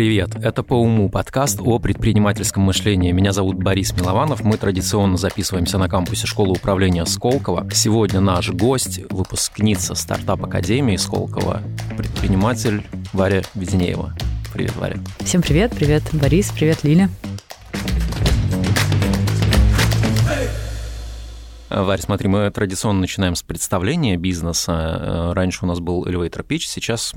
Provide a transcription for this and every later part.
Привет, это «По уму» подкаст о предпринимательском мышлении. Меня зовут Борис Милованов. Мы традиционно записываемся на кампусе школы управления Сколково. Сегодня наш гость, выпускница стартап-академии Сколково, предприниматель Варя Веденеева. Привет, Варя. Всем привет, привет, Борис, привет, Лиля. Варя, смотри, мы традиционно начинаем с представления бизнеса. Раньше у нас был elevator pitch, сейчас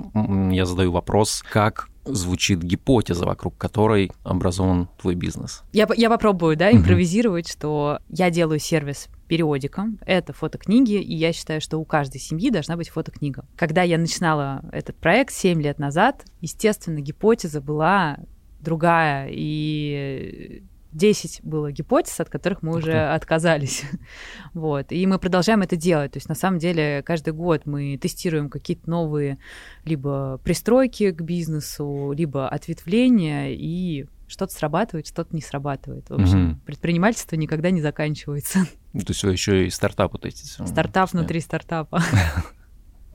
я задаю вопрос, как звучит гипотеза, вокруг которой образован твой бизнес? Я, я попробую, да, импровизировать, угу. что я делаю сервис периодика. Это фотокниги, и я считаю, что у каждой семьи должна быть фотокнига. Когда я начинала этот проект 7 лет назад, естественно, гипотеза была другая, и 10 было гипотез, от которых мы уже отказались. вот. И мы продолжаем это делать. То есть, на самом деле, каждый год мы тестируем какие-то новые либо пристройки к бизнесу, либо ответвления, и что-то срабатывает, что-то не срабатывает. В общем, угу. предпринимательство никогда не заканчивается. Ну, то есть вы еще и стартап вот эти. Стартап внутри стартапа.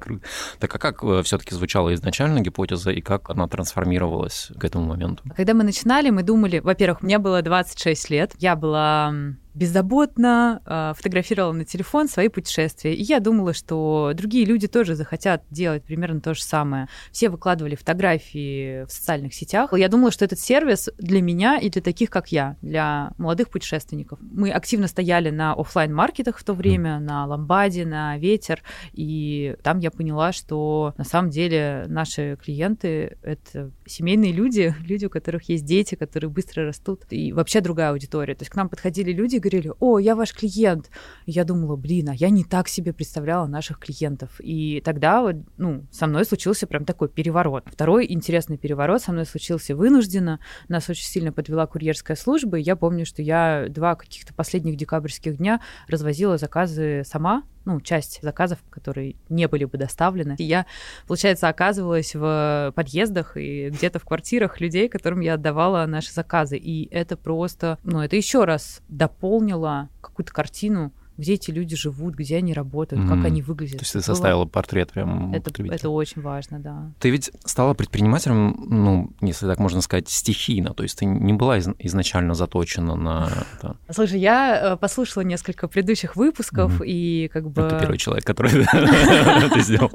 Круто. Так а как э, все-таки звучала изначально гипотеза и как она трансформировалась к этому моменту? Когда мы начинали, мы думали, во-первых, мне было 26 лет, я была беззаботно э, фотографировала на телефон свои путешествия. И я думала, что другие люди тоже захотят делать примерно то же самое. Все выкладывали фотографии в социальных сетях. Я думала, что этот сервис для меня и для таких, как я, для молодых путешественников. Мы активно стояли на офлайн маркетах в то время, на Ламбаде, на Ветер, и там я поняла, что на самом деле наши клиенты — это семейные люди, люди, у которых есть дети, которые быстро растут, и вообще другая аудитория. То есть к нам подходили люди говорили, о, я ваш клиент. Я думала, блин, а я не так себе представляла наших клиентов. И тогда вот, ну, со мной случился прям такой переворот. Второй интересный переворот со мной случился вынужденно. Нас очень сильно подвела курьерская служба. И я помню, что я два каких-то последних декабрьских дня развозила заказы сама, ну, часть заказов, которые не были бы доставлены. И я, получается, оказывалась в подъездах и где-то в квартирах людей, которым я отдавала наши заказы. И это просто, ну, это еще раз дополнило какую-то картину где эти люди живут, где они работают, mm-hmm. как они выглядят. То есть ты составила Было... портрет прям это, это очень важно, да. Ты ведь стала предпринимателем, ну, если так можно сказать, стихийно, то есть ты не была из- изначально заточена на это. Слушай, я э, послушала несколько предыдущих выпусков, mm-hmm. и как бы... Это первый человек, который это сделал.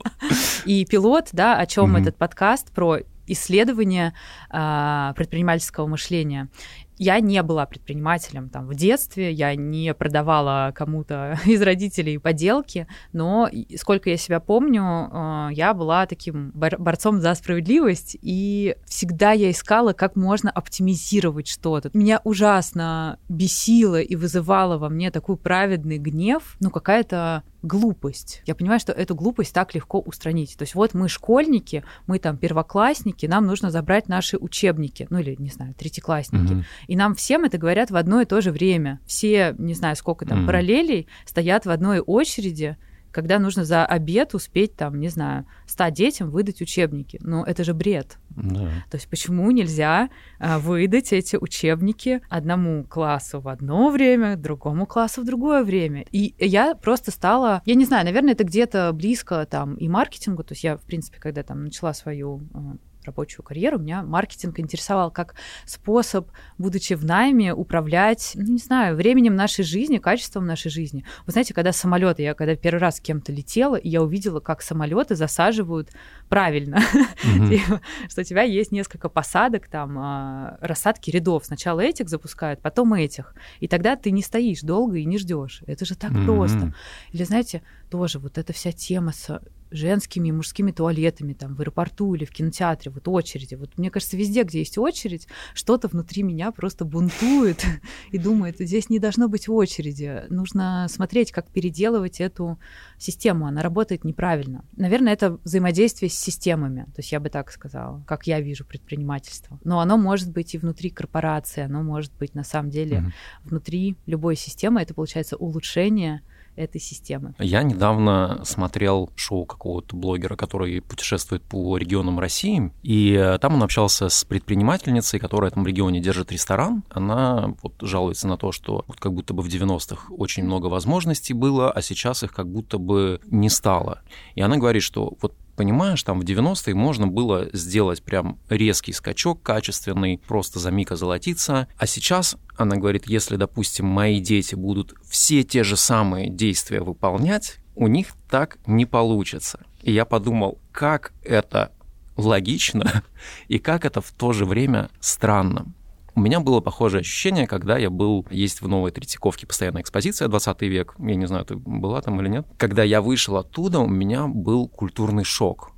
И пилот, да, о чем этот подкаст, про исследование э, предпринимательского мышления я не была предпринимателем там в детстве, я не продавала кому-то из родителей поделки, но сколько я себя помню, э, я была таким борцом за справедливость, и всегда я искала, как можно оптимизировать что-то. Меня ужасно бесило и вызывало во мне такой праведный гнев, ну какая-то глупость. Я понимаю, что эту глупость так легко устранить. То есть вот мы школьники, мы там первоклассники, нам нужно забрать наши учебники, ну или, не знаю, третьеклассники. Угу. И нам всем это говорят в одно и то же время. Все, не знаю, сколько там угу. параллелей, стоят в одной очереди, когда нужно за обед успеть, там, не знаю, ста детям выдать учебники. Ну, это же бред. Да. То есть почему нельзя а, выдать эти учебники одному классу в одно время, другому классу в другое время? И я просто стала, я не знаю, наверное, это где-то близко там и маркетингу. То есть я, в принципе, когда там начала свою а, рабочую карьеру, меня маркетинг интересовал как способ, будучи в найме, управлять, ну, не знаю, временем нашей жизни, качеством нашей жизни. Вы знаете, когда самолеты, я когда первый раз с кем-то летела, и я увидела, как самолеты засаживают правильно, mm-hmm. что у тебя есть несколько посадок, там, а, рассадки рядов. Сначала этих запускают, потом этих. И тогда ты не стоишь долго и не ждешь. Это же так просто. Или, знаете, тоже вот эта вся тема с женскими и мужскими туалетами там в аэропорту или в кинотеатре, вот очереди. Вот мне кажется, везде, где есть очередь, что-то внутри меня просто бунтует и думает, здесь не должно быть очереди. Нужно смотреть, как переделывать эту систему. Она работает неправильно. Наверное, это взаимодействие с системами. То есть я бы так сказала, как я вижу предпринимательство. Но оно может быть и внутри корпорации, оно может быть на самом деле mm-hmm. внутри любой системы. Это получается улучшение этой системы. Я недавно смотрел шоу какого-то блогера, который путешествует по регионам России, и там он общался с предпринимательницей, которая в этом регионе держит ресторан. Она вот жалуется на то, что вот как будто бы в 90-х очень много возможностей было, а сейчас их как будто бы не стало. И она говорит, что вот понимаешь, там в 90-е можно было сделать прям резкий скачок качественный, просто за миг озолотиться. А сейчас она говорит, если, допустим, мои дети будут все те же самые действия выполнять, у них так не получится. И я подумал, как это логично и как это в то же время странно. У меня было похожее ощущение, когда я был, есть в Новой Третьяковке постоянная экспозиция 20 век, я не знаю, ты была там или нет. Когда я вышел оттуда, у меня был культурный шок,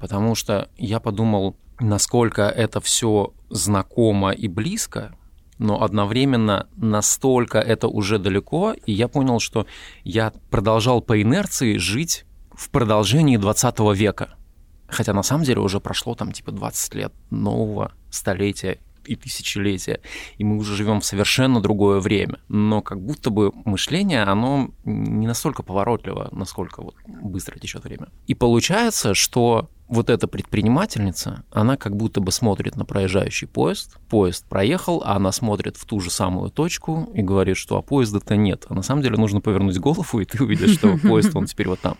потому что я подумал, насколько это все знакомо и близко, но одновременно настолько это уже далеко, и я понял, что я продолжал по инерции жить в продолжении 20 века. Хотя на самом деле уже прошло там типа 20 лет нового столетия и тысячелетия, и мы уже живем в совершенно другое время. Но как будто бы мышление, оно не настолько поворотливо, насколько вот быстро течет время. И получается, что вот эта предпринимательница, она как будто бы смотрит на проезжающий поезд, поезд проехал, а она смотрит в ту же самую точку и говорит, что а поезда-то нет. А на самом деле нужно повернуть голову, и ты увидишь, что поезд, он теперь вот там.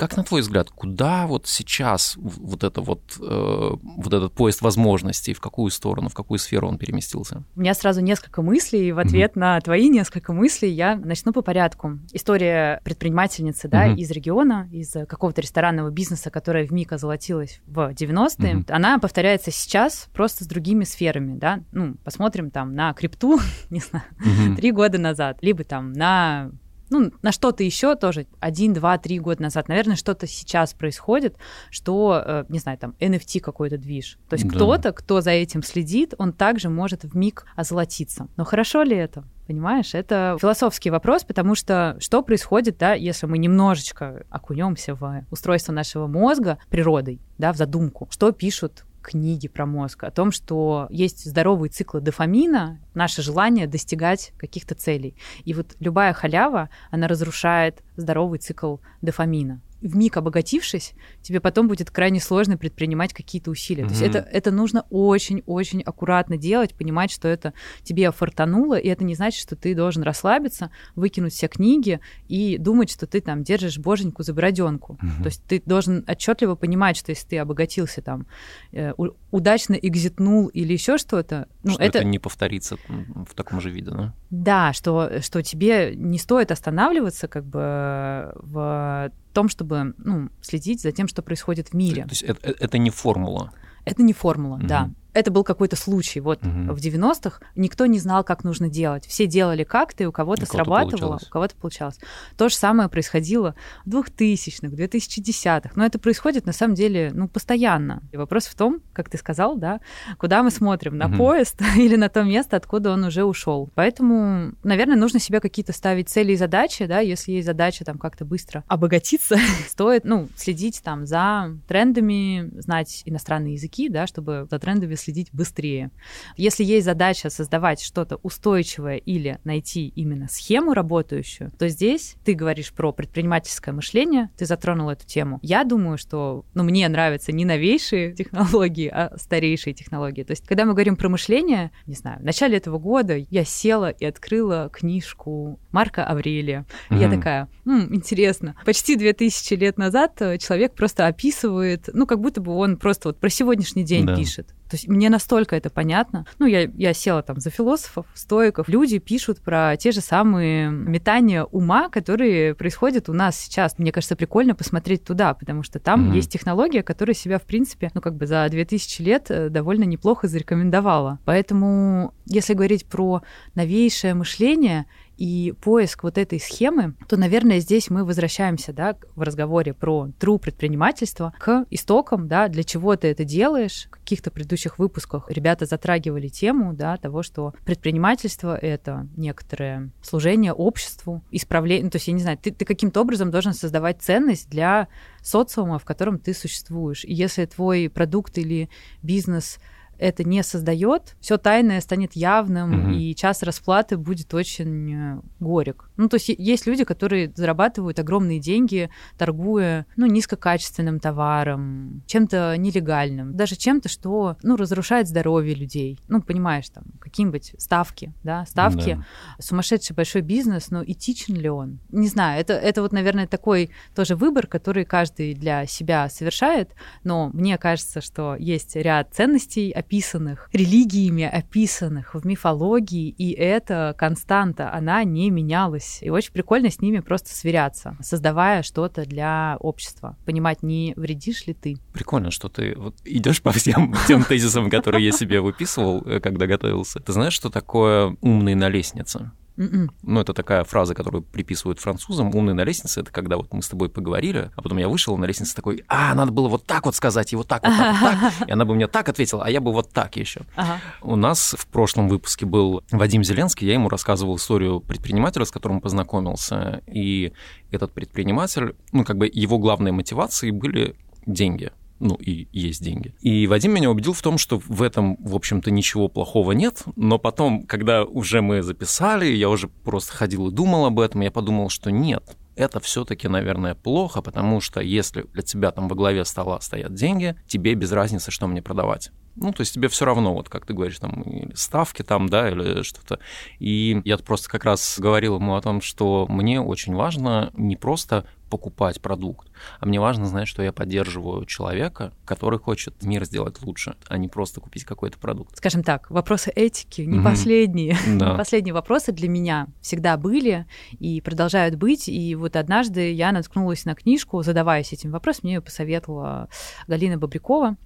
Как на твой взгляд, куда вот сейчас вот, это вот, э, вот этот поезд возможностей, в какую сторону, в какую сферу он переместился? У меня сразу несколько мыслей, и в ответ mm-hmm. на твои несколько мыслей я начну по порядку. История предпринимательницы да, mm-hmm. из региона, из какого-то ресторанного бизнеса, которая в МИК озолотилась в 90-е, mm-hmm. она повторяется сейчас просто с другими сферами. Да? Ну, посмотрим там на крипту, не знаю, mm-hmm. три года назад, либо там на ну, на что-то еще тоже один, два, три года назад, наверное, что-то сейчас происходит, что, э, не знаю, там NFT какой-то движ. То есть да. кто-то, кто за этим следит, он также может в миг озолотиться. Но хорошо ли это? Понимаешь, это философский вопрос, потому что что происходит, да, если мы немножечко окунемся в устройство нашего мозга природой, да, в задумку, что пишут книги про мозг, о том, что есть здоровые циклы дофамина, наше желание достигать каких-то целей. И вот любая халява, она разрушает здоровый цикл дофамина в миг обогатившись, тебе потом будет крайне сложно предпринимать какие-то усилия. Mm-hmm. То есть это, это нужно очень-очень аккуратно делать, понимать, что это тебе фартануло, и это не значит, что ты должен расслабиться, выкинуть все книги и думать, что ты там держишь боженьку за броденку. Mm-hmm. То есть ты должен отчетливо понимать, что если ты обогатился там, э, удачно экзитнул или еще что-то, ну, что это... это не повторится в таком же виде, да? Да, что, что тебе не стоит останавливаться как бы в том, чтобы ну, следить за тем, что происходит в мире. То есть это, это не формула. Это не формула, угу. да это был какой-то случай. Вот угу. в 90-х никто не знал, как нужно делать. Все делали как-то, и у кого-то срабатывало, получалось. у кого-то получалось. То же самое происходило в 2000-х, 2010-х. Но это происходит на самом деле ну, постоянно. И вопрос в том, как ты сказал, да, куда мы смотрим, на угу. поезд или на то место, откуда он уже ушел. Поэтому, наверное, нужно себе какие-то ставить цели и задачи, да, если есть задача там как-то быстро обогатиться, стоит, ну, следить там за трендами, знать иностранные языки, да, чтобы за трендами следить быстрее. Если есть задача создавать что-то устойчивое или найти именно схему работающую, то здесь ты говоришь про предпринимательское мышление, ты затронул эту тему. Я думаю, что ну, мне нравятся не новейшие технологии, а старейшие технологии. То есть, когда мы говорим про мышление, не знаю, в начале этого года я села и открыла книжку Марка Аврелия. Mm-hmm. Я такая, М, интересно. Почти 2000 лет назад э, человек просто описывает, ну, как будто бы он просто вот про сегодняшний день да. пишет. То есть мне настолько это понятно. Ну, я, я села там за философов, стоиков. Люди пишут про те же самые метания ума, которые происходят у нас сейчас. Мне кажется, прикольно посмотреть туда, потому что там mm-hmm. есть технология, которая себя, в принципе, ну, как бы за 2000 лет э, довольно неплохо зарекомендовала. Поэтому, если говорить про новейшее мышление, и поиск вот этой схемы, то, наверное, здесь мы возвращаемся да, в разговоре про true предпринимательство к истокам, да, для чего ты это делаешь. В каких-то предыдущих выпусках ребята затрагивали тему да, того, что предпринимательство — это некоторое служение обществу, исправление, ну, то есть, я не знаю, ты, ты каким-то образом должен создавать ценность для социума, в котором ты существуешь. И если твой продукт или бизнес — это не создает, все тайное станет явным, угу. и час расплаты будет очень э, горек. Ну, то есть есть люди, которые зарабатывают огромные деньги, торгуя, ну, низкокачественным товаром, чем-то нелегальным, даже чем-то, что, ну, разрушает здоровье людей. Ну, понимаешь, там, какие-нибудь ставки, да, ставки, да. сумасшедший большой бизнес, но этичен ли он? Не знаю, это, это вот, наверное, такой тоже выбор, который каждый для себя совершает, но мне кажется, что есть ряд ценностей, описанных религиями, описанных в мифологии, и эта константа, она не менялась. И очень прикольно с ними просто сверяться, создавая что-то для общества, понимать, не вредишь ли ты. Прикольно, что ты вот идешь по всем тем тезисам, которые я себе выписывал, э, когда готовился. Ты знаешь, что такое умный на лестнице? Mm-mm. М-м. Ну, это такая фраза, которую приписывают французам. Умный на лестнице — это когда вот мы с тобой поговорили, а потом я вышел на лестнице такой, а, надо было вот так вот сказать, и вот так, вот так, вот так. И она бы мне так ответила, а я бы вот так еще. Ага. У нас в прошлом выпуске был Вадим Зеленский, я ему рассказывал историю предпринимателя, с которым познакомился, и этот предприниматель, ну, как бы его главной мотивацией были деньги ну, и есть деньги. И Вадим меня убедил в том, что в этом, в общем-то, ничего плохого нет, но потом, когда уже мы записали, я уже просто ходил и думал об этом, я подумал, что нет, это все-таки, наверное, плохо, потому что если для тебя там во главе стола стоят деньги, тебе без разницы, что мне продавать. Ну, то есть тебе все равно, вот как ты говоришь, там, или ставки там, да, или что-то. И я просто как раз говорил ему о том, что мне очень важно не просто покупать продукт, а мне важно знать, что я поддерживаю человека, который хочет мир сделать лучше, а не просто купить какой-то продукт. Скажем так, вопросы этики не mm-hmm. последние. Да. последние вопросы для меня всегда были и продолжают быть. И вот однажды я наткнулась на книжку, задаваясь этим вопросом, мне ее посоветовала Галина Бобрякова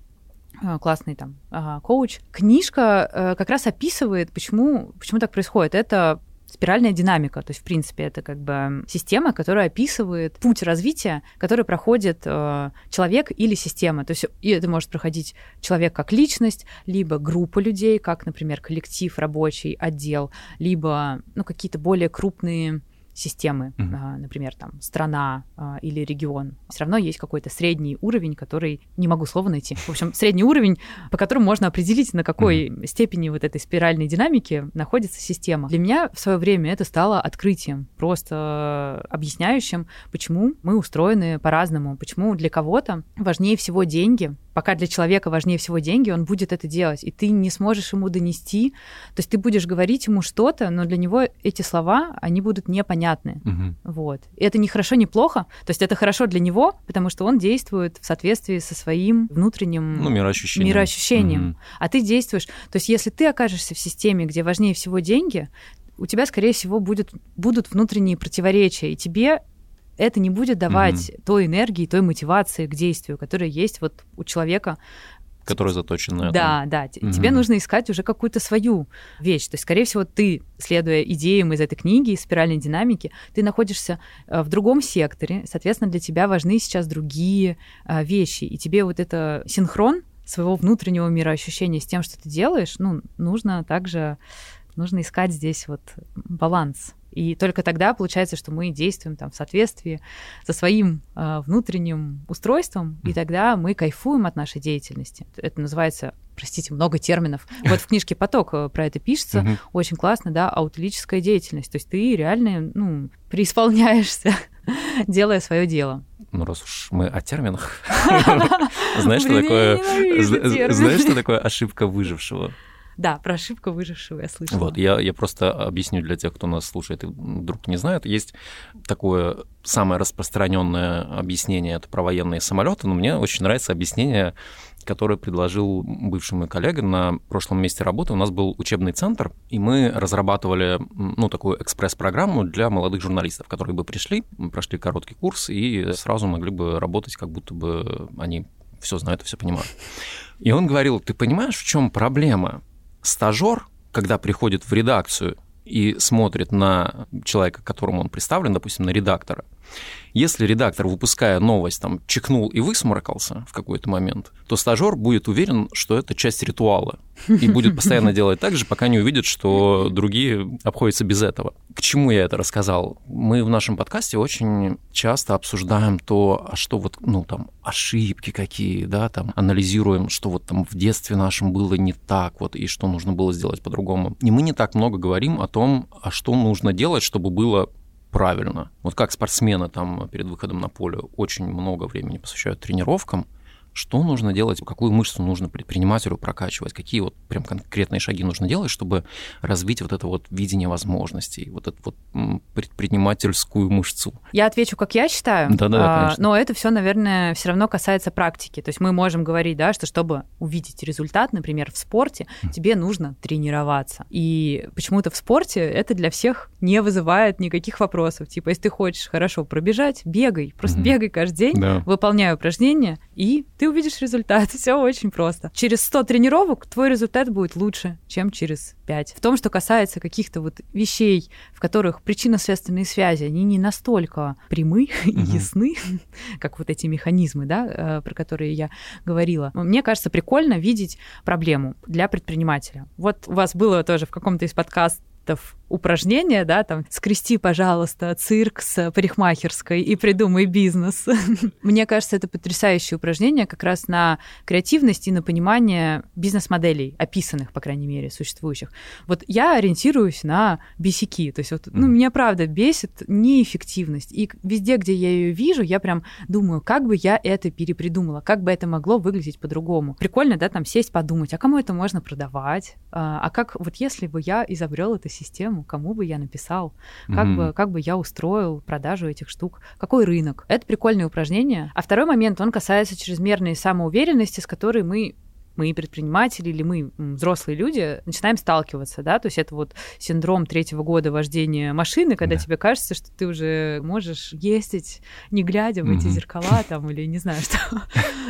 э, классный там а, коуч. Книжка э, как раз описывает, почему, почему так происходит. Это спиральная динамика. То есть, в принципе, это как бы система, которая описывает путь развития, который проходит э, человек или система. То есть, и это может проходить человек как личность, либо группа людей, как, например, коллектив, рабочий отдел, либо ну, какие-то более крупные системы, угу. например, там страна а, или регион, все равно есть какой-то средний уровень, который не могу слова найти. В общем, средний уровень, по которому можно определить, на какой угу. степени вот этой спиральной динамики находится система. Для меня в свое время это стало открытием, просто объясняющим, почему мы устроены по-разному, почему для кого-то важнее всего деньги, пока для человека важнее всего деньги, он будет это делать, и ты не сможешь ему донести, то есть ты будешь говорить ему что-то, но для него эти слова, они будут непонятны, угу. вот. И это не хорошо, не плохо, то есть это хорошо для него, потому что он действует в соответствии со своим внутренним ну, мироощущением, мироощущением. Угу. а ты действуешь, то есть если ты окажешься в системе, где важнее всего деньги, у тебя, скорее всего, будет, будут внутренние противоречия, и тебе это не будет давать угу. той энергии, той мотивации к действию, которая есть вот у человека. Которая заточена на Да, да. Угу. Тебе нужно искать уже какую-то свою вещь. То есть, скорее всего, ты, следуя идеям из этой книги, из спиральной динамики, ты находишься э, в другом секторе. Соответственно, для тебя важны сейчас другие э, вещи. И тебе вот это синхрон своего внутреннего мироощущения с тем, что ты делаешь, ну, нужно также нужно искать здесь вот баланс. И только тогда получается, что мы действуем там в соответствии со своим э, внутренним устройством, и тогда мы кайфуем от нашей деятельности. Это называется, простите, много терминов. Вот в книжке «Поток» э, про это пишется, очень классно, да, аутолическая деятельность. То есть ты реально, ну, преисполняешься, делая свое дело. Ну, раз уж мы о терминах, знаешь, что такое, знаешь, что такое ошибка выжившего? Да, про ошибку выжившего я слышала. Вот, я, я просто объясню для тех, кто нас слушает и вдруг не знает. Есть такое самое распространенное объяснение, это про военные самолеты, но мне очень нравится объяснение, которое предложил бывший мой коллега на прошлом месте работы. У нас был учебный центр, и мы разрабатывали ну, такую экспресс-программу для молодых журналистов, которые бы пришли, прошли короткий курс и сразу могли бы работать, как будто бы они все знают и все понимают. И он говорил, ты понимаешь, в чем проблема? Стажер, когда приходит в редакцию и смотрит на человека, которому он представлен, допустим, на редактора, Если редактор, выпуская новость, там, чекнул и высморкался в какой-то момент, то стажер будет уверен, что это часть ритуала и будет постоянно делать так же, пока не увидит, что другие обходятся без этого. К чему я это рассказал? Мы в нашем подкасте очень часто обсуждаем то, а что вот, ну, там, ошибки какие, да, там, анализируем, что вот там в детстве нашем было не так, вот, и что нужно было сделать по-другому. И мы не так много говорим о том, а что нужно делать, чтобы было правильно. Вот как спортсмены там перед выходом на поле очень много времени посвящают тренировкам, что нужно делать, какую мышцу нужно предпринимателю прокачивать, какие вот прям конкретные шаги нужно делать, чтобы развить вот это вот видение возможностей, вот эту вот предпринимательскую мышцу. Я отвечу, как я считаю. Да-да, а, Но это все, наверное, все равно касается практики. То есть мы можем говорить, да, что чтобы увидеть результат, например, в спорте, тебе нужно тренироваться. И почему-то в спорте это для всех не вызывает никаких вопросов. Типа, если ты хочешь хорошо пробежать, бегай. Просто mm-hmm. бегай каждый день, да. выполняй упражнения, и ты увидишь результат. Все очень просто. Через 100 тренировок твой результат будет лучше, чем через 5. В том, что касается каких-то вот вещей, в которых причинно-следственные связи, они не настолько прямы и ясны, как вот эти механизмы, да, э, про которые я говорила. Мне кажется, прикольно видеть проблему для предпринимателя. Вот у вас было тоже в каком-то из подкастов упражнение, да, там, скрести, пожалуйста, цирк с парикмахерской и придумай бизнес. Мне кажется, это потрясающее упражнение как раз на креативность и на понимание бизнес-моделей, описанных, по крайней мере, существующих. Вот я ориентируюсь на бесики, то есть вот, ну, меня правда бесит неэффективность, и везде, где я ее вижу, я прям думаю, как бы я это перепридумала, как бы это могло выглядеть по-другому. Прикольно, да, там сесть, подумать, а кому это можно продавать, а, а как, вот если бы я изобрел эту систему, кому бы я написал, как, mm-hmm. бы, как бы я устроил продажу этих штук, какой рынок. Это прикольное упражнение. А второй момент, он касается чрезмерной самоуверенности, с которой мы мы предприниматели или мы взрослые люди начинаем сталкиваться, да, то есть это вот синдром третьего года вождения машины, когда да. тебе кажется, что ты уже можешь ездить, не глядя в эти зеркала там или не знаю, что,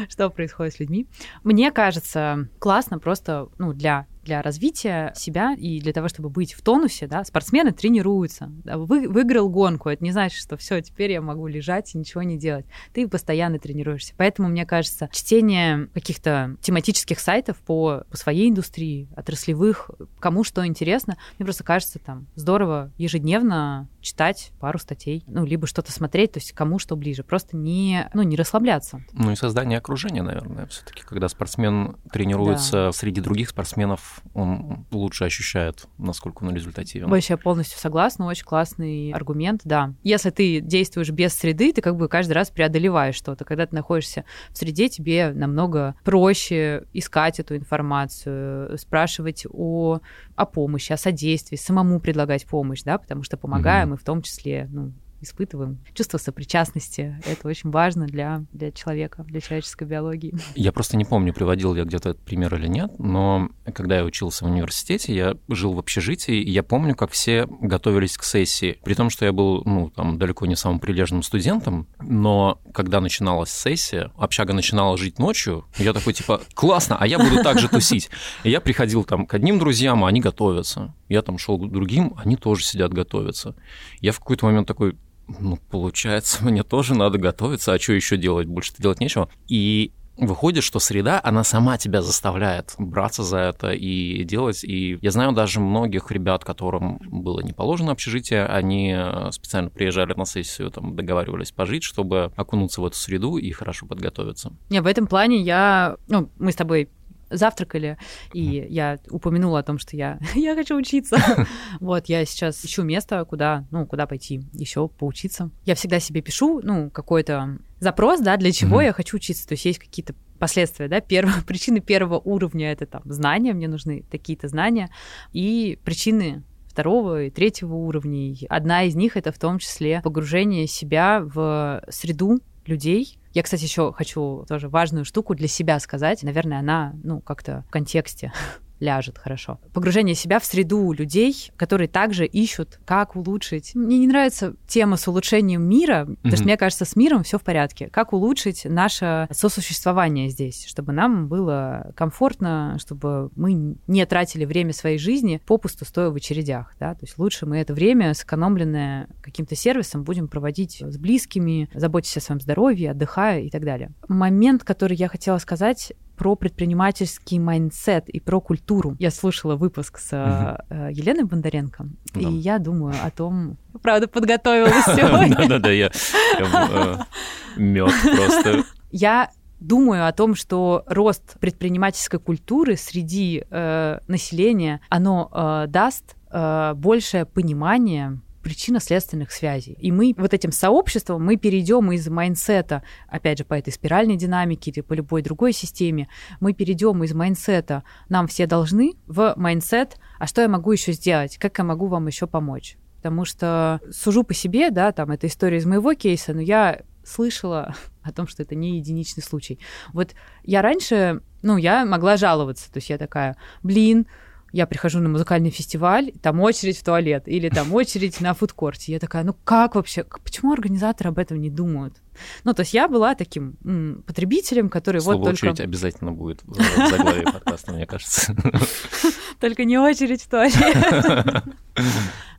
что происходит с людьми. Мне кажется, классно просто, ну, для для развития себя и для того, чтобы быть в тонусе, да, спортсмены тренируются. Вы, выиграл гонку, это не значит, что все, теперь я могу лежать и ничего не делать. Ты постоянно тренируешься. Поэтому, мне кажется, чтение каких-то тематических сайтов по, по своей индустрии, отраслевых, кому что интересно, мне просто кажется там здорово ежедневно читать пару статей, ну, либо что-то смотреть, то есть кому что ближе, просто не, ну, не расслабляться. Ну и создание окружения, наверное, все-таки, когда спортсмен тренируется да. среди других спортсменов, он лучше ощущает, насколько он результативен. Вообще полностью согласна, очень классный аргумент, да. Если ты действуешь без среды, ты как бы каждый раз преодолеваешь что-то. Когда ты находишься в среде, тебе намного проще искать эту информацию, спрашивать о, о помощи, о содействии, самому предлагать помощь, да, потому что помогаем, mm-hmm. и в том числе, ну, испытываем чувство сопричастности. Это очень важно для, для человека, для человеческой биологии. Я просто не помню, приводил я где-то этот пример или нет, но когда я учился в университете, я жил в общежитии, и я помню, как все готовились к сессии. При том, что я был, ну, там, далеко не самым прилежным студентом, но когда начиналась сессия, общага начинала жить ночью, я такой, типа, классно, а я буду так же тусить. И я приходил там к одним друзьям, а они готовятся. Я там шел к другим, они тоже сидят готовятся. Я в какой-то момент такой, ну, получается, мне тоже надо готовиться, а что еще делать? Больше-то делать нечего. И выходит, что среда, она сама тебя заставляет браться за это и делать. И я знаю даже многих ребят, которым было не положено общежитие, они специально приезжали на сессию, там договаривались пожить, чтобы окунуться в эту среду и хорошо подготовиться. Не, в этом плане я... Ну, мы с тобой завтракали, и я упомянула о том, что я, я хочу учиться. вот, я сейчас ищу место, куда, ну, куда пойти еще поучиться. Я всегда себе пишу, ну, какой-то запрос, да, для чего я хочу учиться. То есть есть какие-то последствия, да, первого, причины первого уровня это там знания, мне нужны такие-то знания, и причины второго и третьего уровней. Одна из них это в том числе погружение себя в среду людей, я, кстати, еще хочу тоже важную штуку для себя сказать. Наверное, она, ну, как-то в контексте ляжет хорошо. Погружение себя в среду людей, которые также ищут, как улучшить. Мне не нравится тема с улучшением мира, mm-hmm. потому что мне кажется, с миром все в порядке. Как улучшить наше сосуществование здесь, чтобы нам было комфортно, чтобы мы не тратили время своей жизни попусту стоя в очередях. Да? То есть лучше мы это время, сэкономленное каким-то сервисом, будем проводить с близкими, заботясь о своем здоровье, отдыхая и так далее. Момент, который я хотела сказать, про предпринимательский mindset и про культуру. Я слушала выпуск с угу. Еленой Бондаренко, да. и я думаю о том, правда, подготовилась сегодня. Да-да-да, я э, мед просто. Я думаю о том, что рост предпринимательской культуры среди э, населения, оно э, даст э, большее понимание причинно-следственных связей. И мы вот этим сообществом, мы перейдем из mindset а, опять же, по этой спиральной динамике или по любой другой системе, мы перейдем из mindset а «нам все должны» в майнсет «а что я могу еще сделать? Как я могу вам еще помочь?» Потому что сужу по себе, да, там, это история из моего кейса, но я слышала о том, что это не единичный случай. Вот я раньше, ну, я могла жаловаться, то есть я такая, блин, я прихожу на музыкальный фестиваль, там очередь в туалет, или там очередь на фудкорте. Я такая, ну как вообще, почему организаторы об этом не думают? Ну, то есть я была таким м, потребителем, который Слово вот только... очередь обязательно будет в заглавии подкаста, мне кажется. Только не очередь в туалет.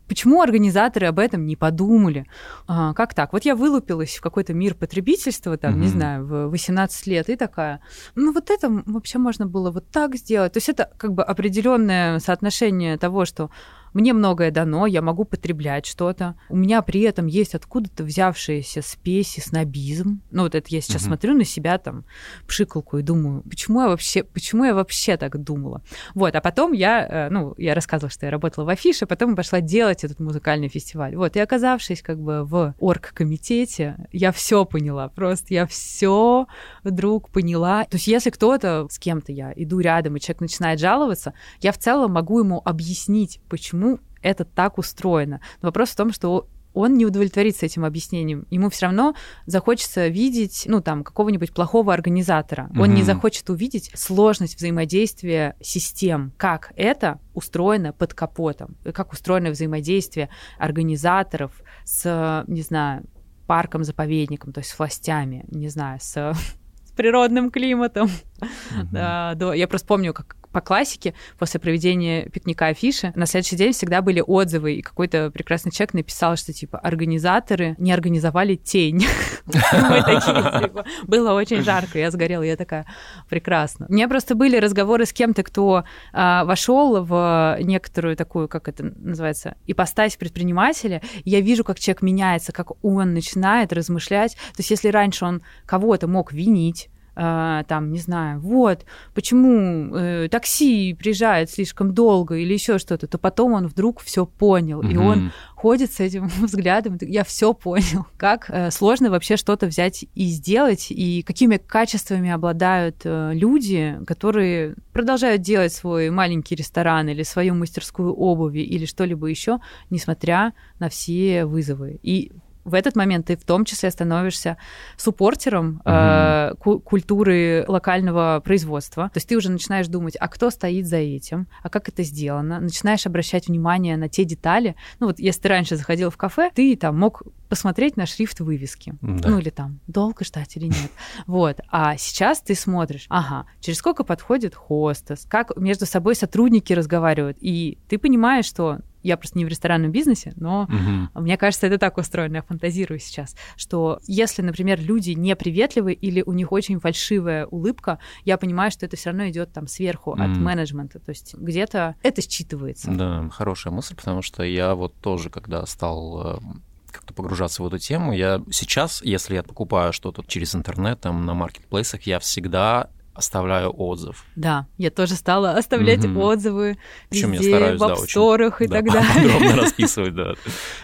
Почему организаторы об этом не подумали? А, как так? Вот я вылупилась в какой-то мир потребительства, там, mm-hmm. не знаю, в 18 лет, и такая, ну вот это вообще можно было вот так сделать. То есть это как бы определенное соотношение того, что мне многое дано, я могу потреблять что-то. У меня при этом есть откуда-то взявшаяся спесь и снобизм. Ну, вот это я сейчас угу. смотрю на себя там, пшикалку и думаю, почему я вообще, почему я вообще так думала? Вот, а потом я, э, ну, я рассказывала, что я работала в афише, потом пошла делать этот музыкальный фестиваль. Вот, и оказавшись как бы в оргкомитете, я все поняла, просто я все вдруг поняла. То есть если кто-то, с кем-то я иду рядом, и человек начинает жаловаться, я в целом могу ему объяснить, почему это так устроено. Но вопрос в том, что он не удовлетворится этим объяснением. Ему все равно захочется видеть, ну, там, какого-нибудь плохого организатора. Он mm-hmm. не захочет увидеть сложность взаимодействия систем, как это устроено под капотом, как устроено взаимодействие организаторов с, не знаю, парком-заповедником, то есть с властями, не знаю, с, природным климатом. Mm-hmm. Да, да. Я просто помню, как по классике, после проведения пикника афиши, на следующий день всегда были отзывы, и какой-то прекрасный человек написал, что, типа, организаторы не организовали тень. Типа, было очень жарко, я сгорела, я такая, прекрасно. У меня просто были разговоры с кем-то, кто а, вошел в некоторую такую, как это называется, ипостась предпринимателя, я вижу, как человек меняется, как он начинает размышлять. То есть если раньше он кого-то мог винить, э, там, не знаю, вот, почему э, такси приезжает слишком долго или еще что-то, то потом он вдруг все понял, mm-hmm. и он ходит с этим взглядом, я все понял, как э, сложно вообще что-то взять и сделать, и какими качествами обладают э, люди, которые продолжают делать свой маленький ресторан или свою мастерскую обуви или что-либо еще, несмотря на все вызовы. И в этот момент ты в том числе становишься суппортером угу. э, культуры локального производства. То есть ты уже начинаешь думать, а кто стоит за этим, а как это сделано. Начинаешь обращать внимание на те детали. Ну вот если ты раньше заходил в кафе, ты там мог посмотреть на шрифт вывески. Да. Ну или там, долго ждать или нет. Вот. А сейчас ты смотришь, ага, через сколько подходит хостес, как между собой сотрудники разговаривают. И ты понимаешь, что я просто не в ресторанном бизнесе, но угу. мне кажется, это так устроено, я фантазирую сейчас, что если, например, люди неприветливы или у них очень фальшивая улыбка, я понимаю, что это все равно идет там сверху mm. от менеджмента, то есть где-то это считывается. Да, хорошая мысль, потому что я вот тоже, когда стал эм, как-то погружаться в эту тему. Я сейчас, если я покупаю что-то через интернет, там, на маркетплейсах, я всегда оставляю отзыв. Да, я тоже стала оставлять угу. отзывы Причем везде, я стараюсь, в апсторах да, и да, так далее. Подробно расписывать, да.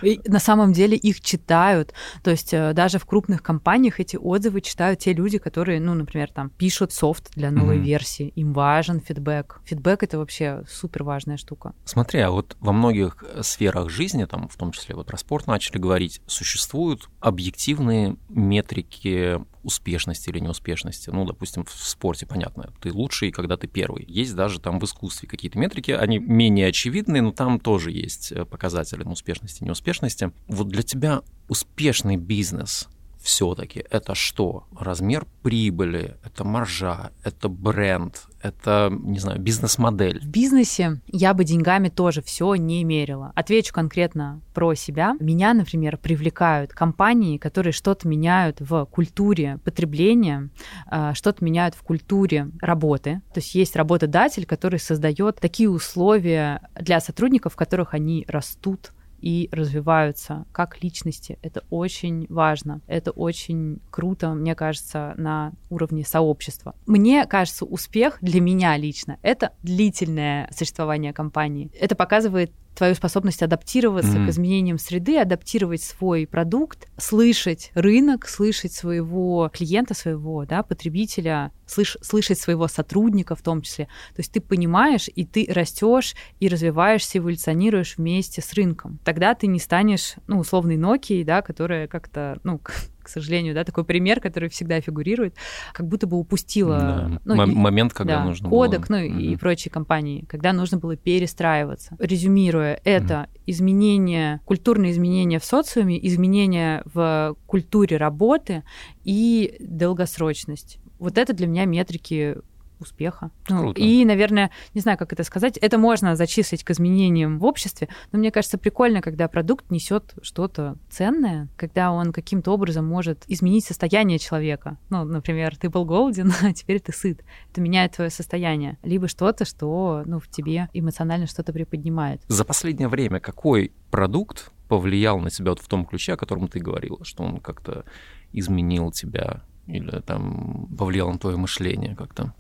И на самом деле их читают. То есть э, даже в крупных компаниях эти отзывы читают те люди, которые, ну, например, там пишут софт для новой угу. версии. Им важен фидбэк. Фидбэк это вообще супер важная штука. Смотри, а вот во многих сферах жизни, там, в том числе вот про спорт начали говорить, существуют объективные метрики успешности или неуспешности. Ну, допустим, в спорте спорте, понятно, ты лучший, когда ты первый. Есть даже там в искусстве какие-то метрики, они менее очевидные, но там тоже есть э, показатели успешности и неуспешности. Вот для тебя успешный бизнес — все-таки это что? Размер прибыли, это маржа, это бренд, это, не знаю, бизнес-модель. В бизнесе я бы деньгами тоже все не мерила. Отвечу конкретно про себя. Меня, например, привлекают компании, которые что-то меняют в культуре потребления, а, что-то меняют в культуре работы. То есть есть работодатель, который создает такие условия для сотрудников, в которых они растут, и развиваются как личности. Это очень важно. Это очень круто, мне кажется, на уровне сообщества. Мне кажется, успех для меня лично — это длительное существование компании. Это показывает твою способность адаптироваться mm-hmm. к изменениям среды, адаптировать свой продукт, слышать рынок, слышать своего клиента, своего да, потребителя, слыш, слышать своего сотрудника в том числе. То есть ты понимаешь, и ты растешь, и развиваешься, эволюционируешь вместе с рынком. Тогда ты не станешь, ну, условной Nokia, да, которая как-то, ну, к сожалению, да, такой пример, который всегда фигурирует, как будто бы упустила да. ну, и, момент, когда да, нужно кодек, было. ну mm-hmm. и прочие компании, когда нужно было перестраиваться. Резюмируя, это mm-hmm. изменения, культурные изменения в социуме, изменения в культуре работы и долгосрочность. Вот это для меня метрики успеха. Ну, и, наверное, не знаю, как это сказать, это можно зачислить к изменениям в обществе, но мне кажется прикольно, когда продукт несет что-то ценное, когда он каким-то образом может изменить состояние человека. Ну, например, ты был голоден, а теперь ты сыт. Это меняет твое состояние. Либо что-то, что ну, в тебе эмоционально что-то приподнимает. За последнее время какой продукт повлиял на тебя вот в том ключе, о котором ты говорила, что он как-то изменил тебя или там повлиял на твое мышление как-то?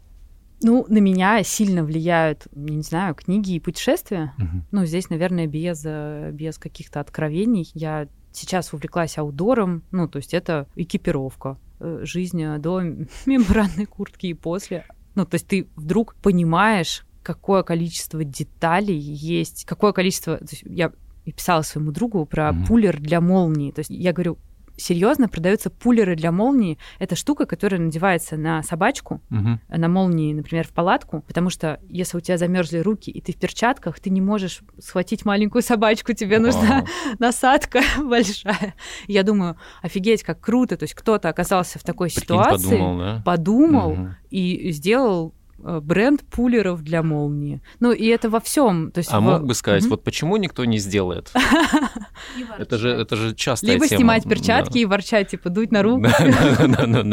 Ну, на меня сильно влияют, не знаю, книги и путешествия. Угу. Ну, здесь, наверное, без, э, без каких-то откровений. Я сейчас увлеклась аудором, ну, то есть это экипировка, э, жизнь до мембранной куртки и после. Ну, то есть ты вдруг понимаешь, какое количество деталей есть, какое количество... То есть я писала своему другу про mm-hmm. пулер для молнии. То есть я говорю, серьезно продаются пулеры для молнии. Это штука, которая надевается на собачку, угу. на молнии, например, в палатку, потому что если у тебя замерзли руки и ты в перчатках, ты не можешь схватить маленькую собачку, тебе Вау. нужна насадка большая. Я думаю, офигеть, как круто, то есть кто-то оказался в такой Прикинь, ситуации, подумал, да? подумал угу. и сделал бренд пулеров для молнии. Ну, и это во всем. То есть а в... мог бы сказать, угу. вот почему никто не сделает? Это же, это же частая Либо тема. снимать перчатки и ворчать, типа, дуть на руку.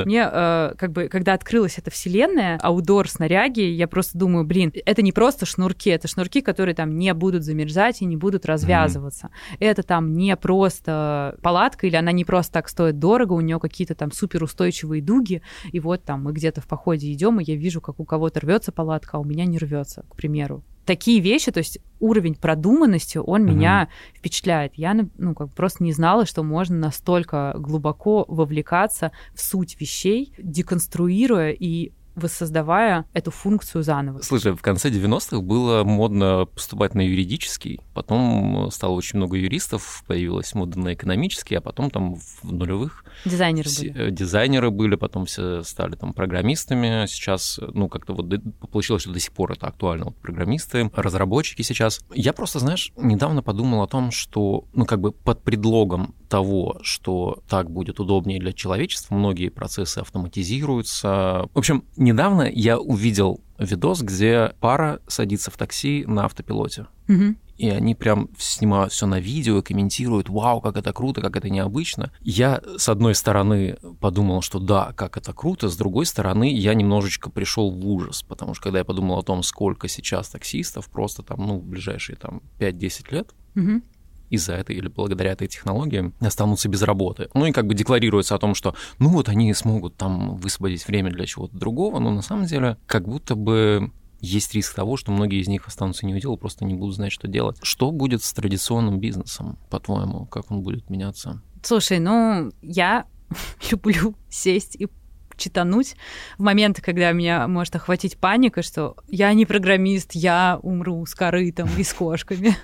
Мне, э, как бы, когда открылась эта вселенная, аудор, снаряги, я просто думаю, блин, это не просто шнурки, это шнурки, которые там не будут замерзать и не будут развязываться. Это там не просто палатка, или она не просто так стоит дорого, у нее какие-то там суперустойчивые дуги, и вот там мы где-то в походе идем, и я вижу, как у кого-то кого-то рвется палатка, а у меня не рвется, к примеру. Такие вещи, то есть уровень продуманности, он угу. меня впечатляет. Я ну, как просто не знала, что можно настолько глубоко вовлекаться в суть вещей, деконструируя и воссоздавая эту функцию заново. Слушай, в конце 90-х было модно поступать на юридический, потом стало очень много юристов, появилась мода на экономический, а потом там в нулевых дизайнеры все, были. Дизайнеры были, потом все стали там программистами. Сейчас, ну, как-то вот получилось, что до сих пор это актуально. Вот программисты, разработчики сейчас. Я просто, знаешь, недавно подумал о том, что, ну, как бы под предлогом того, что так будет удобнее для человечества, многие процессы автоматизируются. В общем, недавно я увидел видос, где пара садится в такси на автопилоте. Угу. И они прям снимают все на видео, комментируют, вау, как это круто, как это необычно. Я, с одной стороны, подумал, что да, как это круто, с другой стороны, я немножечко пришел в ужас, потому что когда я подумал о том, сколько сейчас таксистов, просто там, ну, в ближайшие там 5-10 лет, угу из-за этой или благодаря этой технологии останутся без работы. Ну и как бы декларируется о том, что ну вот они смогут там высвободить время для чего-то другого, но на самом деле как будто бы есть риск того, что многие из них останутся не у дела, просто не будут знать, что делать. Что будет с традиционным бизнесом, по-твоему? Как он будет меняться? Слушай, ну, я люблю сесть и читануть в моменты, когда меня может охватить паника, что я не программист, я умру с корытом и с кошками.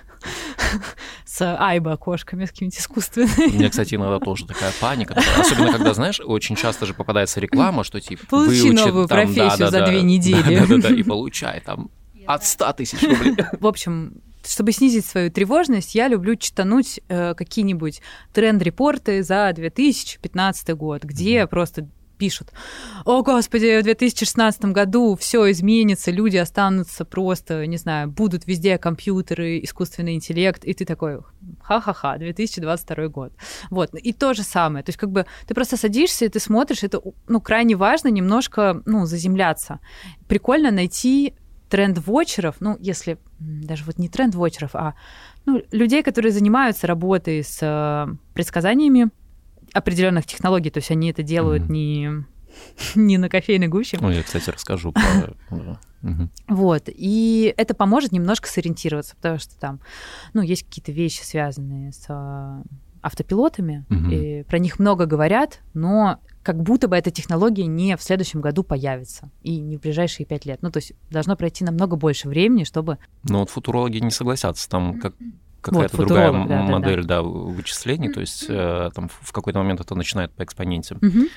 С айба-окошками, с какими-нибудь искусственными. У меня, кстати, иногда тоже такая паника. Особенно, когда, знаешь, очень часто же попадается реклама, что типа Получи выучи новую там, профессию да, да, за да, две недели. Да-да-да, и получай там от 100 тысяч рублей. В общем, чтобы снизить свою тревожность, я люблю читануть э, какие-нибудь тренд-репорты за 2015 год, где mm-hmm. просто пишут, о, господи, в 2016 году все изменится, люди останутся просто, не знаю, будут везде компьютеры, искусственный интеллект, и ты такой, ха-ха-ха, 2022 год. Вот, и то же самое, то есть как бы ты просто садишься и ты смотришь, это, ну, крайне важно немножко, ну, заземляться. Прикольно найти тренд-вотчеров, ну, если даже вот не тренд-вотчеров, а ну, людей, которые занимаются работой с э, предсказаниями, определенных технологий, то есть они это делают mm-hmm. не не на кофейной гуще. Ну, я, кстати, расскажу про... Вот, и это поможет немножко сориентироваться, потому что там, ну, есть какие-то вещи, связанные с а, автопилотами, и про них много говорят, но как будто бы эта технология не в следующем году появится, и не в ближайшие пять лет. Ну, то есть должно пройти намного больше времени, чтобы... Но вот футурологи не согласятся, там как какая-то вот, другая да, модель да, да. Да, вычислений, то есть э, там в какой-то момент это начинает по экспоненте. Угу.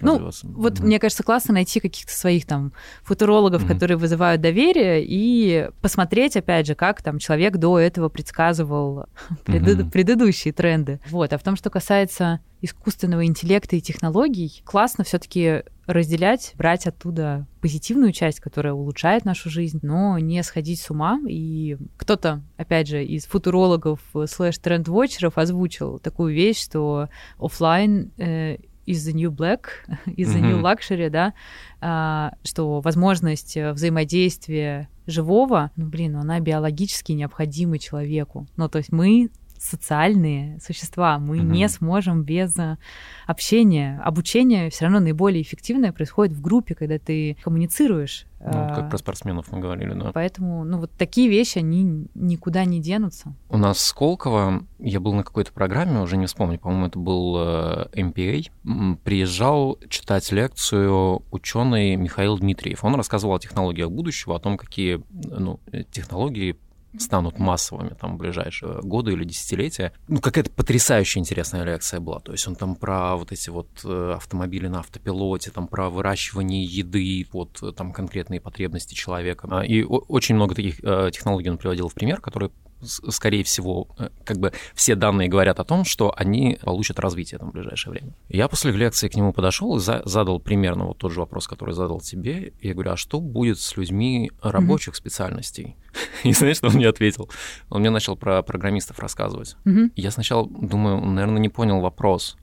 Ну, вот mm-hmm. мне кажется, классно найти каких-то своих там футурологов, mm-hmm. которые вызывают доверие, и посмотреть, опять же, как там человек до этого предсказывал пред... mm-hmm. предыдущие тренды. Вот. А в том, что касается искусственного интеллекта и технологий, классно все-таки разделять, брать оттуда позитивную часть, которая улучшает нашу жизнь, но не сходить с ума. И кто-то, опять же, из футурологов слэш тренд-вотчеров озвучил такую вещь, что офлайн э, is the new black, is the new luxury, да, а, что возможность взаимодействия живого, ну, блин, она биологически необходима человеку. Ну, то есть мы социальные существа. Мы mm-hmm. не сможем без э, общения. Обучение все равно наиболее эффективное происходит в группе, когда ты коммуницируешь. Ну, как а, про спортсменов мы говорили, да. Поэтому, ну, вот такие вещи, они никуда не денутся. У нас в Сколково, я был на какой-то программе, уже не вспомню, по-моему, это был MPA, э, приезжал читать лекцию ученый Михаил Дмитриев. Он рассказывал о технологиях будущего, о том, какие ну, технологии станут массовыми там в ближайшие годы или десятилетия. Ну, какая-то потрясающая интересная лекция была. То есть он там про вот эти вот э, автомобили на автопилоте, там про выращивание еды под э, там конкретные потребности человека. А, и очень много таких э, технологий он приводил в пример, которые скорее всего, э, как бы все данные говорят о том, что они получат развитие там, в ближайшее время. Я после лекции к нему подошел и за, задал примерно вот тот же вопрос, который задал тебе. Я говорю, а что будет с людьми рабочих mm-hmm. специальностей? И знаешь, что он мне ответил? Он мне начал про программистов рассказывать. Mm-hmm. Я сначала думаю, он, наверное, не понял вопрос.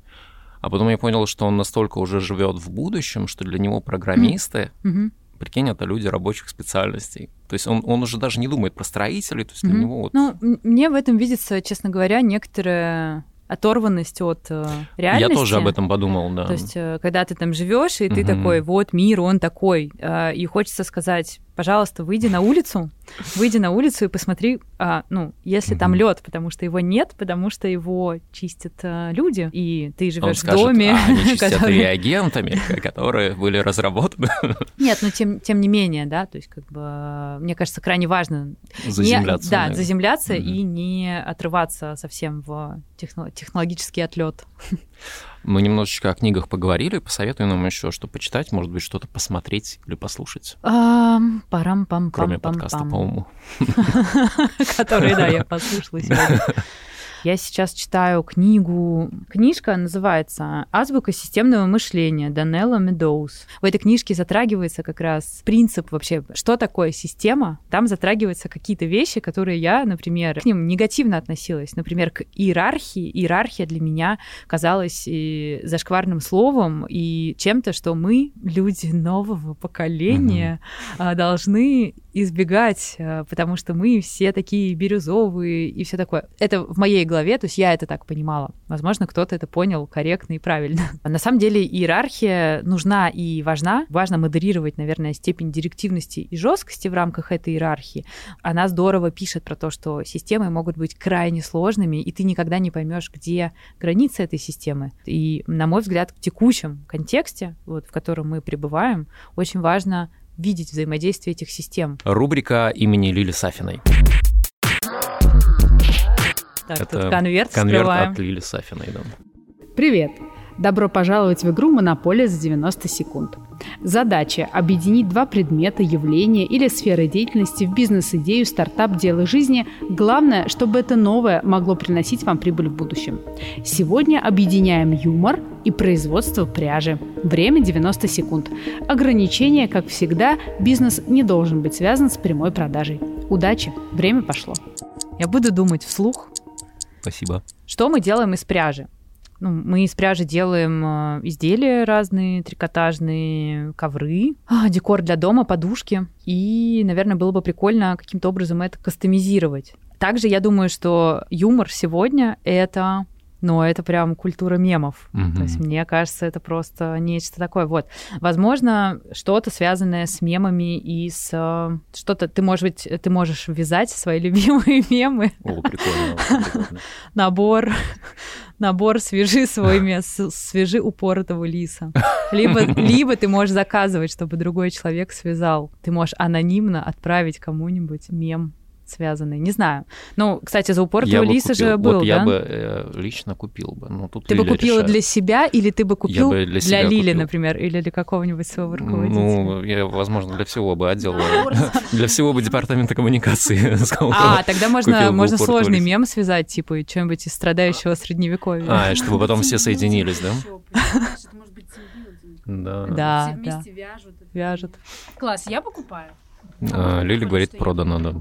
А потом я понял, что он настолько уже живет в будущем, что для него программисты mm-hmm прикинь, это люди рабочих специальностей. То есть он, он уже даже не думает про строителей, то есть для mm-hmm. него вот... Ну, мне в этом видится, честно говоря, некоторая оторванность от э, реальности. Я тоже об этом подумал, да. То есть, э, когда ты там живешь, и ты такой, вот мир, он такой, э, и хочется сказать, пожалуйста, выйди на улицу, выйди на улицу и посмотри, а, ну, если mm-hmm. там лед, потому что его нет, потому что его чистят а, люди, и ты живешь в доме. А, они чистят который... реагентами, которые были разработаны. Нет, но тем, тем не менее, да, то есть, как бы, мне кажется, крайне важно заземляться. Не, да, да, заземляться mm-hmm. и не отрываться совсем в техно- технологический отлет. Мы немножечко о книгах поговорили. Посоветуй нам еще что почитать, может быть, что-то посмотреть или послушать. Парам-пам-пам. Кроме подкаста по уму. Который, да, я послушала сегодня. Я сейчас читаю книгу. Книжка называется «Азбука системного мышления» Данелла Медоуз. В этой книжке затрагивается как раз принцип вообще, что такое система. Там затрагиваются какие-то вещи, которые я, например, к ним негативно относилась. Например, к иерархии. Иерархия для меня казалась и зашкварным словом и чем-то, что мы, люди нового поколения, mm-hmm. должны избегать, а, потому что мы все такие бирюзовые и все такое. Это в моей голове, то есть я это так понимала. Возможно, кто-то это понял корректно и правильно. На самом деле иерархия нужна и важна. Важно модерировать, наверное, степень директивности и жесткости в рамках этой иерархии. Она здорово пишет про то, что системы могут быть крайне сложными, и ты никогда не поймешь, где границы этой системы. И, на мой взгляд, в текущем контексте, вот, в котором мы пребываем, очень важно видеть взаимодействие этих систем. Рубрика имени Лили Сафиной. Так, Это тут конверт, конверт вскрываем. от Лили Сафиной, да. Привет! Добро пожаловать в игру «Монополия за 90 секунд». Задача – объединить два предмета, явления или сферы деятельности в бизнес-идею, стартап, дело жизни. Главное, чтобы это новое могло приносить вам прибыль в будущем. Сегодня объединяем юмор и производство пряжи. Время 90 секунд. Ограничение, как всегда, бизнес не должен быть связан с прямой продажей. Удачи! Время пошло. Я буду думать вслух, Спасибо. что мы делаем из пряжи. Ну, мы из пряжи делаем э, изделия разные, трикотажные, ковры, а, декор для дома, подушки. И, наверное, было бы прикольно каким-то образом это кастомизировать. Также я думаю, что юмор сегодня — это ну, это прям культура мемов. Мгм. То есть, мне кажется, это просто нечто такое. Вот. Возможно, что-то связанное с мемами и с... э, Что-то ты, может быть, ты можешь ввязать свои любимые мемы О, прикольно. набор, набор свяжи свой мес, свяжи упоротого лиса. Либо, либо ты можешь заказывать, чтобы другой человек связал. Ты можешь анонимно отправить кому-нибудь мем связанный. Не знаю. Ну, кстати, за Я бы лиса купил. же был, Вот я да? бы э, лично купил бы. Ну, тут Ты бы Лиля купила решает. для себя или ты бы купил бы для себя Лили, купил. например, или для какого-нибудь своего руководителя? Ну, я, возможно, для всего бы отдела, для всего бы департамента коммуникации сказал. а, тогда можно, бы можно сложный мем связать, типа, и что-нибудь из страдающего средневековья. А, и чтобы потом все соединились, да? Это может быть Да. да, Все да, вместе вяжут. вяжут. Класс, я покупаю. А, Лили говорит, продано, да.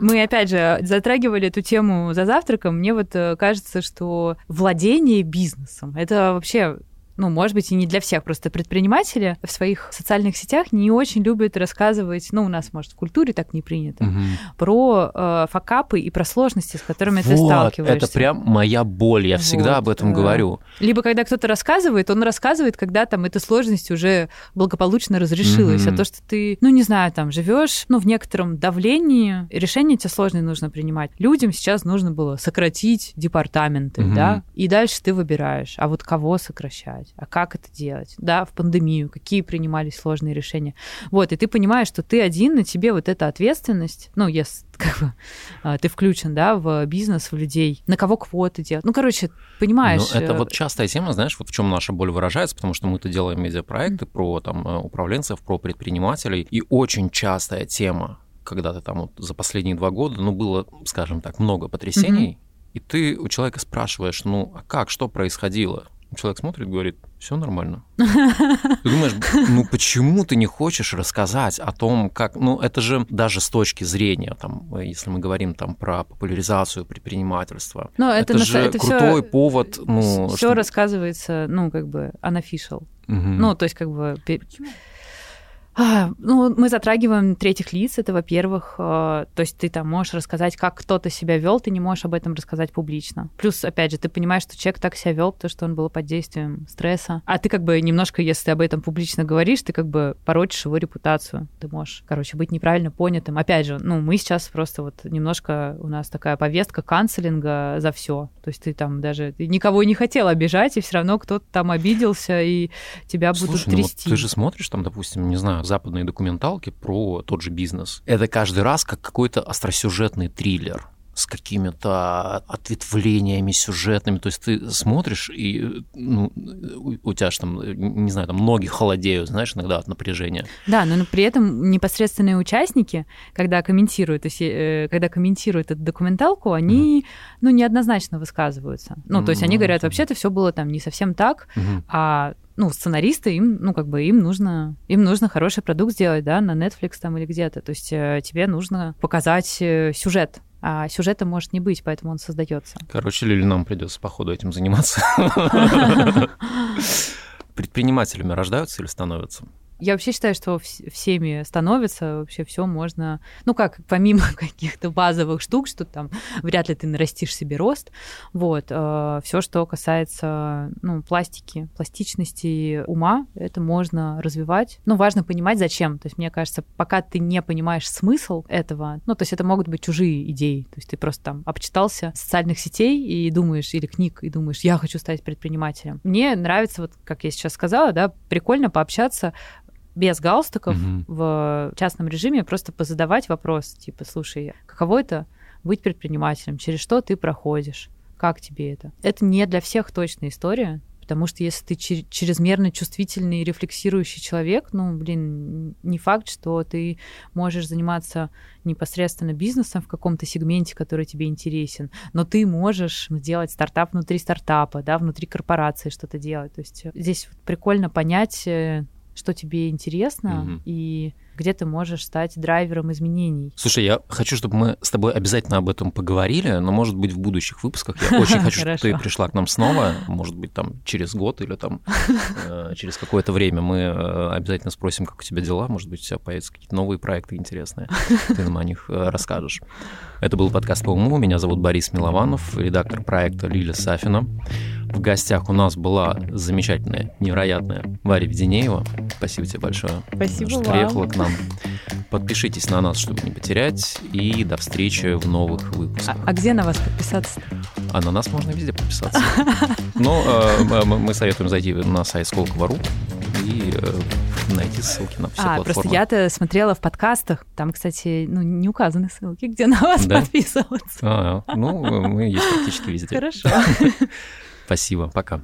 Мы, опять же, затрагивали эту тему за завтраком. Мне вот э, кажется, что владение бизнесом — это вообще ну, может быть, и не для всех, просто предприниматели в своих социальных сетях не очень любят рассказывать, ну, у нас, может, в культуре так не принято, Мгм. про э, факапы и про сложности, с которыми ты Вот, сталкиваешься. это прям моя боль, я всегда Вот, об этом да. говорю. Либо когда кто-то рассказывает, он рассказывает, когда там эта сложность уже благополучно разрешилась. Мгм. А то, что ты, ну не знаю, там живешь, ну в некотором давлении, решения тебе сложные нужно принимать. Людям сейчас нужно было сократить департаменты, Мгм. да, и дальше ты выбираешь, а вот кого сокращать, а как это делать, да, в пандемию, какие принимались сложные решения. Вот, и ты понимаешь, что ты один, на тебе вот эта ответственность, ну, если как бы, а, ты включен, да, в бизнес, в людей, на кого квоты делать. Ну, короче, понимаешь. Ну, это э, вот частая тема, знаешь, вот в чем наша боль выражается, потому что мы-то делаем медиапроекты про там э, управленцев, про предпринимателей, и очень частая тема, когда ты там вот за последние два года, ну, было, скажем так, много потрясений, и ты у человека спрашиваешь, ну, а как, что происходило? Человек смотрит, говорит, все нормально. Ты думаешь, ну почему ты не хочешь рассказать о том, как... Ну это же даже с точки зрения, там, если мы говорим там про популяризацию предпринимательства, Но это, это на же это крутой всё- повод, ну... все чтобы- рассказывается, ну, как бы, unofficial. Мгм. Ну, то есть, как бы... пе- А, ну, мы затрагиваем третьих лиц, это, во-первых, э, то есть ты там можешь рассказать, как кто-то себя вел, ты не можешь об этом рассказать публично. Плюс, опять же, ты понимаешь, что человек так себя вел, потому что он был под действием стресса. А ты как бы немножко, если ты об этом публично говоришь, ты как бы порочишь его репутацию. Ты можешь, короче, быть неправильно понятым. Опять же, ну, мы сейчас просто вот немножко, у нас такая повестка канцелинга за все. То есть ты там даже ты никого не хотел обижать, и все равно кто-то там обиделся, и тебя будут Слушай, ну вот трясти. ты же смотришь там, допустим, не знаю, западные документалки про тот же бизнес. Это каждый раз как какой-то остросюжетный триллер с какими-то ответвлениями сюжетными. То есть ты смотришь, и ну, у тебя же там, не знаю, там ноги холодеют, знаешь, иногда от напряжения. Да, но при этом непосредственные участники, когда комментируют, то есть, э, когда комментируют эту документалку, они, ну, неоднозначно высказываются. Ну, то есть они Ну, говорят, вообще-то все было там не совсем так, Мгм. а ну, сценаристы, им, ну, как бы им нужно, им нужно хороший продукт сделать, да, на Netflix там или где-то. То есть э, тебе нужно показать э, сюжет, а сюжета может не быть, поэтому он создается. Короче, Лили, нам придется, походу, этим заниматься. Предпринимателями рождаются или становятся? Я вообще считаю, что вс- всеми становится, вообще все можно, ну как, помимо каких-то базовых штук, что там вряд ли ты нарастишь себе рост, вот, все, что касается, ну, пластики, пластичности ума, это можно развивать. Ну, важно понимать, зачем. То есть, мне кажется, пока ты не понимаешь смысл этого, ну, то есть это могут быть чужие идеи, то есть ты просто там обчитался социальных сетей и думаешь, или книг, и думаешь, я хочу стать предпринимателем. Мне нравится, вот как я сейчас сказала, да, прикольно пообщаться без галстуков Мгм. в частном режиме, просто позадавать вопрос, типа, слушай, каково это быть предпринимателем, через что ты проходишь, как тебе это. Это не для всех точная история, Потому что если ты чрезмерно чувствительный и рефлексирующий человек, ну, блин, не факт, что ты можешь заниматься непосредственно бизнесом в каком-то сегменте, который тебе интересен, но ты можешь делать стартап внутри стартапа, да, внутри корпорации что-то делать. То есть здесь прикольно понять, э, что тебе интересно, mm-hmm. и где ты можешь стать драйвером изменений. Слушай, я хочу, чтобы мы с тобой обязательно об этом поговорили, но, может быть, в будущих выпусках. Я очень хочу, чтобы ты пришла к нам снова, может быть, там через год или там э, через какое-то время мы э, обязательно спросим, как у тебя дела, может быть, у тебя появятся какие-то новые проекты интересные, ты нам о них э, расскажешь. Это был подкаст по уму, меня зовут Борис Милованов, редактор проекта Лиля Сафина. В гостях у нас была замечательная, невероятная Варя Веденеева. Спасибо тебе большое, Спасибо что вам. приехала к нам. Подпишитесь на нас, чтобы не потерять. И до встречи в новых выпусках. А, а где на вас подписаться? А на нас можно везде подписаться. Но э, мы советуем зайти на сайт Сколково.ру и э, найти ссылки на все а, платформы. Просто я-то смотрела в подкастах, там, кстати, ну, не указаны ссылки, где на вас да? подписываться. А, ну, мы есть практически везде. Хорошо. Спасибо, пока.